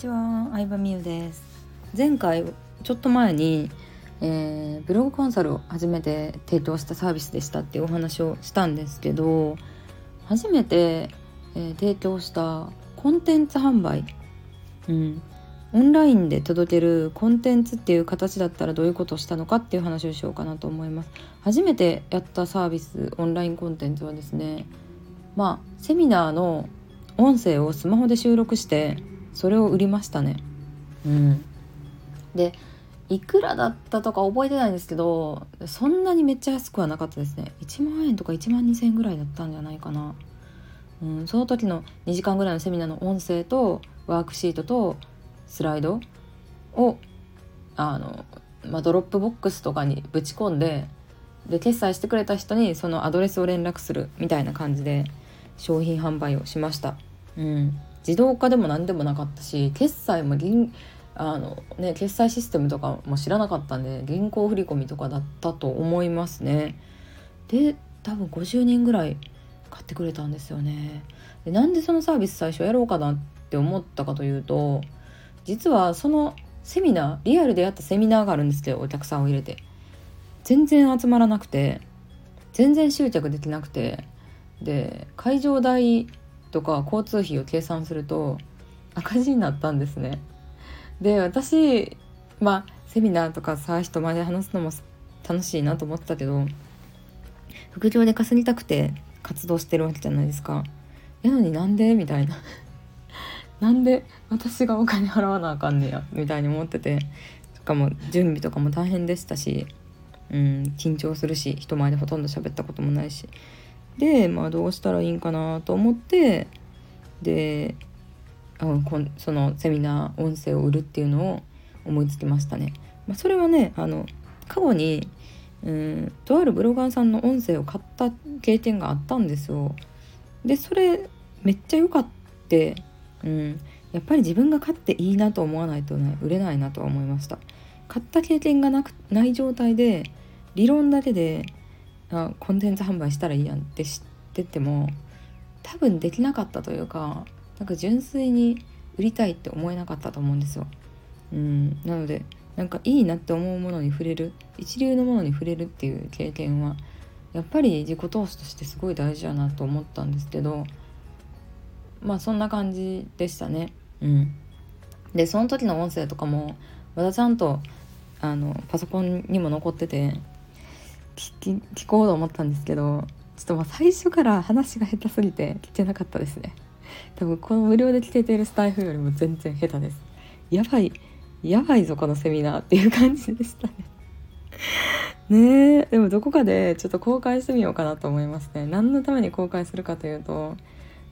ちは、相葉美優です。前回ちょっと前に、えー、ブログコンサルを初めて提供したサービスでしたっていうお話をしたんですけど初めて、えー、提供したコンテンツ販売、うん、オンラインで届けるコンテンツっていう形だったらどういうことをしたのかっていう話をしようかなと思います。初めてやったサービスオンラインコンテンツはですねまあセミナーの音声をスマホで収録してそれを売りましたね。うん。でいくらだったとか覚えてないんですけどそんなにめっちゃ安くはなかったですね。1万円とか1万2,000円ぐらいだったんじゃないかな、うん、その時の2時間ぐらいのセミナーの音声とワークシートとスライドをあの、まあ、ドロップボックスとかにぶち込んでで決済してくれた人にそのアドレスを連絡するみたいな感じで商品販売をしました。うん、自動化でも何でもなかったし決済も銀あの、ね、決済システムとかも知らなかったんで銀行振込とかだったと思いますね。で多分50人ぐらい買ってくれたんですよね。でなんでそのサービス最初やろうかなって思ったかというと実はそのセミナーリアルでやったセミナーがあるんですけどお客さんを入れて全然集まらなくて全然執着できなくてで会場代とか交通費を計算すると赤字になったんですね。で私まあセミナーとかさ人前で話すのも楽しいなと思ってたけど副業で稼ぎたくて活動してるわけじゃないですか。やのになんで？みたいな。なんで私がお金払わなあかんねや？みたいに思っててしかも準備とかも大変でしたし、うん、緊張するし人前でほとんど喋ったこともないしで、まあ、どうしたらいいんかなと思ってであそのセミナー音声を売るっていうのを思いつきましたね。まあ、それはねあの過去にうんとあるブロガーさんの音声を買った経験があったんですよ。でそれめっちゃ良かって、うん、やっぱり自分が買っていいなと思わないとね売れないなとは思いました。買った経験がなくない状態で理論だけであコンテンツ販売したらいいやんって知ってても多分できなかったというかなんか純粋に売りたいって思えなかったと思うんですよ。うんなのでなんかいいなって思うものに触れる一流のものに触れるっていう経験はやっぱり自己投資としてすごい大事だなと思ったんですけどまあそんな感じでしたね。うん、でその時の音声とかもまだちゃんとあのパソコンにも残ってて聞聞こうと思ったんですけどちょっとまあ最初から話が下手すぎて聞けなかったですね。多分この無料で聞けているスタイフよりも全然下手です。やばいやばいぞこのセミナーっていう感じでしたね。ねえでもどこかでちょっと公開してみようかなと思いますね。何のために公開するかというと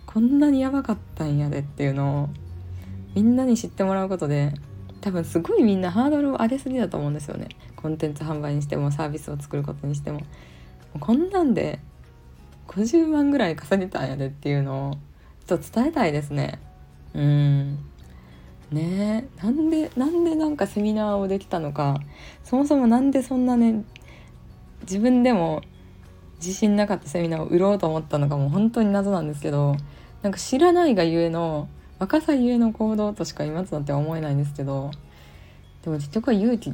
こんなにやばかったんやでっていうのをみんなに知ってもらうことで多分すごいみんなハードルを上げすぎだと思うんですよね。コンテンツ販売にしてもサービスを作ることにしても。こんなんで50万ぐらい稼げたんやでっていうのをちょっと伝えたいですね。うん。ね。えなんでなんでなんかセミナーをできたのか。そもそも何でそんなね自分でも自信なかったセミナーを売ろうと思ったのかも本当に謎なんですけどなんか知らないがゆえの若さゆえの行動としか今となっては思えないんですけどでも結局は勇気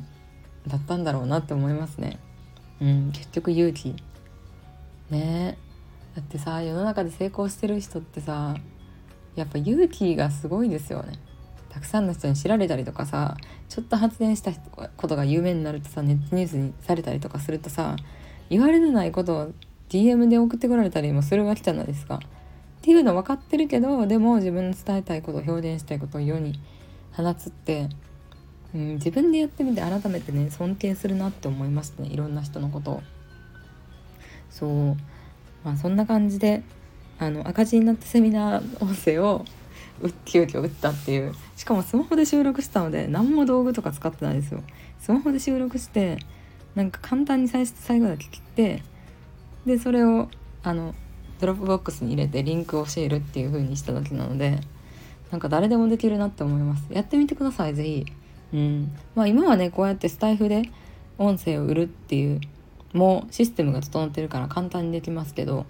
だったんだろうなって思いますね。うん結局勇気。ね。だってさ世の中で成功してる人ってさやっぱ勇気がすごいですよね。たくさんの人に知られたりとかさちょっと発言したことが有名になるとさネットニュースにされたりとかするとさ言われてないことを DM で送ってこられたりもするわけじゃないですか。っていうの分かってるけどでも自分の伝えたいこと表現したいことを世に放つって、うん、自分でやってみて改めてね尊敬するなって思いましたね。いろんな人のことを。そう。まあそんな感じであの赤字になったセミナー音声を急遽売ったっていう。しかもスマホで収録したので何も道具とか使ってないですよ。スマホで収録してなんか簡単に最初最後だけ切ってでそれをあのドロップボックスに入れてリンクを教えるっていう風にしただけなのでなんか誰でもできるなって思います。やってみてください是非うん。まあ今はねこうやってスタイフで音声を売るっていうもうシステムが整ってるから簡単にできますけど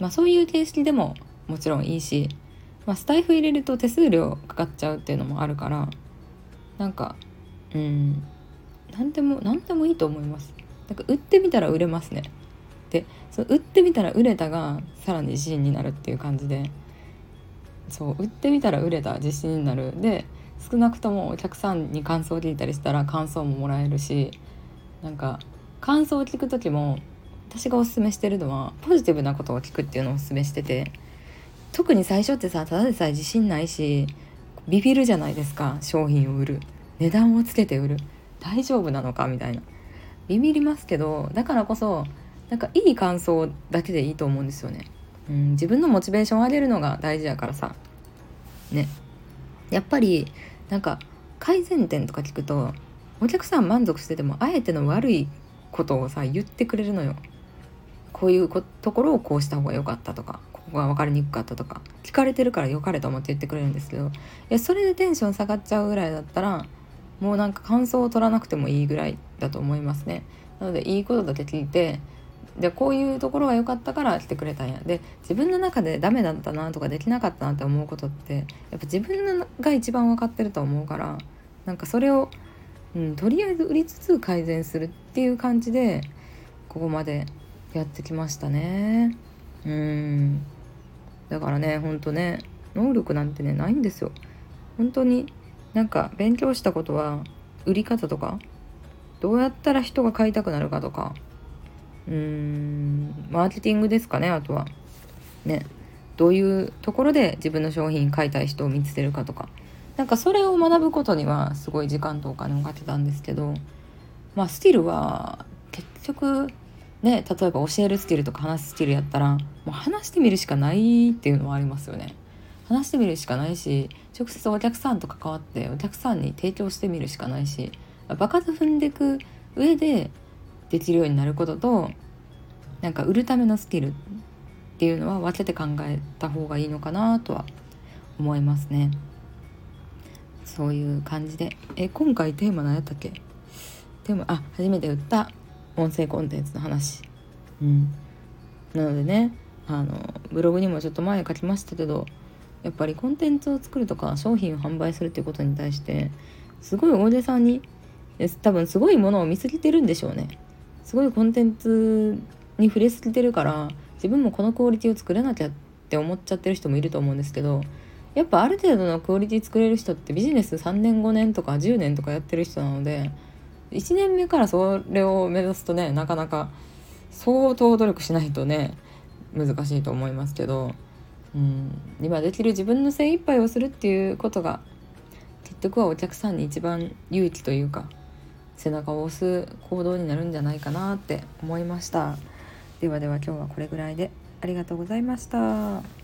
まあそういう形式でももちろんいいしまあ、スタイフ入れると手数料かかっちゃうっていうのもあるからなんかうん。何でも何でもいいと思います。なんか売ってみたら売れますねでその売ってみたら売れたがさらに自信になるっていう感じで。そう売ってみたら売れた自信になる。で少なくともお客さんに感想を聞いたりしたら感想ももらえるしなんか感想を聞く時も私がおすすめしてるのはポジティブなことを聞くっていうのをおすすめしてて特に最初ってさただでさえ自信ないしビビるじゃないですか商品を売る。値段をつけて売る。大丈夫なのかみたいな。ビビりますけどだからこそなんかいい感想だけでいいと思うんですよね、うん、自分のモチベーションを上げるのが大事やからさ。ね。やっぱりなんか改善点とか聞くとお客さん満足しててもあえての悪いことをさ言ってくれるのよ。こういうところをこうした方が良かったとかここが分かりにくかったとか聞かれてるから良かれと思って言ってくれるんですけどいやそれでテンション下がっちゃうぐらいだったらもうなんか感想を取らなくてもいいぐらいだと思いますね。なのでいいことだけ聞いてでこういうところが良かったから来てくれたんや。で自分の中でダメだったなとかできなかったなって思うことってやっぱ自分が一番分かってると思うからなんかそれを、うん、とりあえず売りつつ改善するっていう感じでここまでやってきましたね。うん。だからねほんとね能力なんてねないんですよ。本当になんか勉強したことは売り方とかどうやったら人が買いたくなるかとかうーん。マーケティングですかねあとは。ね。どういうところで自分の商品買いたい人を見つけるかとか。なんかそれを学ぶことにはすごい時間とお金をかけたんですけど。まあスキルは結局ね例えば教えるスキルとか話すスキルやったらもう話してみるしかないっていうのはありますよね。話してみるしかないし直接お客さんと関わってお客さんに提供してみるしかないし場数踏んでいく上でできるようになることとなんか売るためのスキルっていうのは分けて考えた方がいいのかなとは思いますね。そういう感じで。え今回テーマ何やったっけ？テーマあ初めて売った。音声コンテンツの話。うん、なのでねあのブログにもちょっと前書きましたけどやっぱりコンテンツを作るとか商品を販売するっていうことに対してすごい大出さんに多分すごいものを見すぎてるんでしょうね。すごいコンテンツに触れすぎてるから自分もこのクオリティを作れなきゃって思っちゃってる人もいると思うんですけどやっぱある程度のクオリティ作れる人ってビジネス3年5年とか10年とかやってる人なので1年目からそれを目指すとねなかなか相当努力しないとね難しいと思いますけどうん今できる自分の精一杯をするっていうことが結局はお客さんに一番勇気というか背中を押す行動になるんじゃないかなって思いましたではでは今日はこれぐらいでありがとうございました。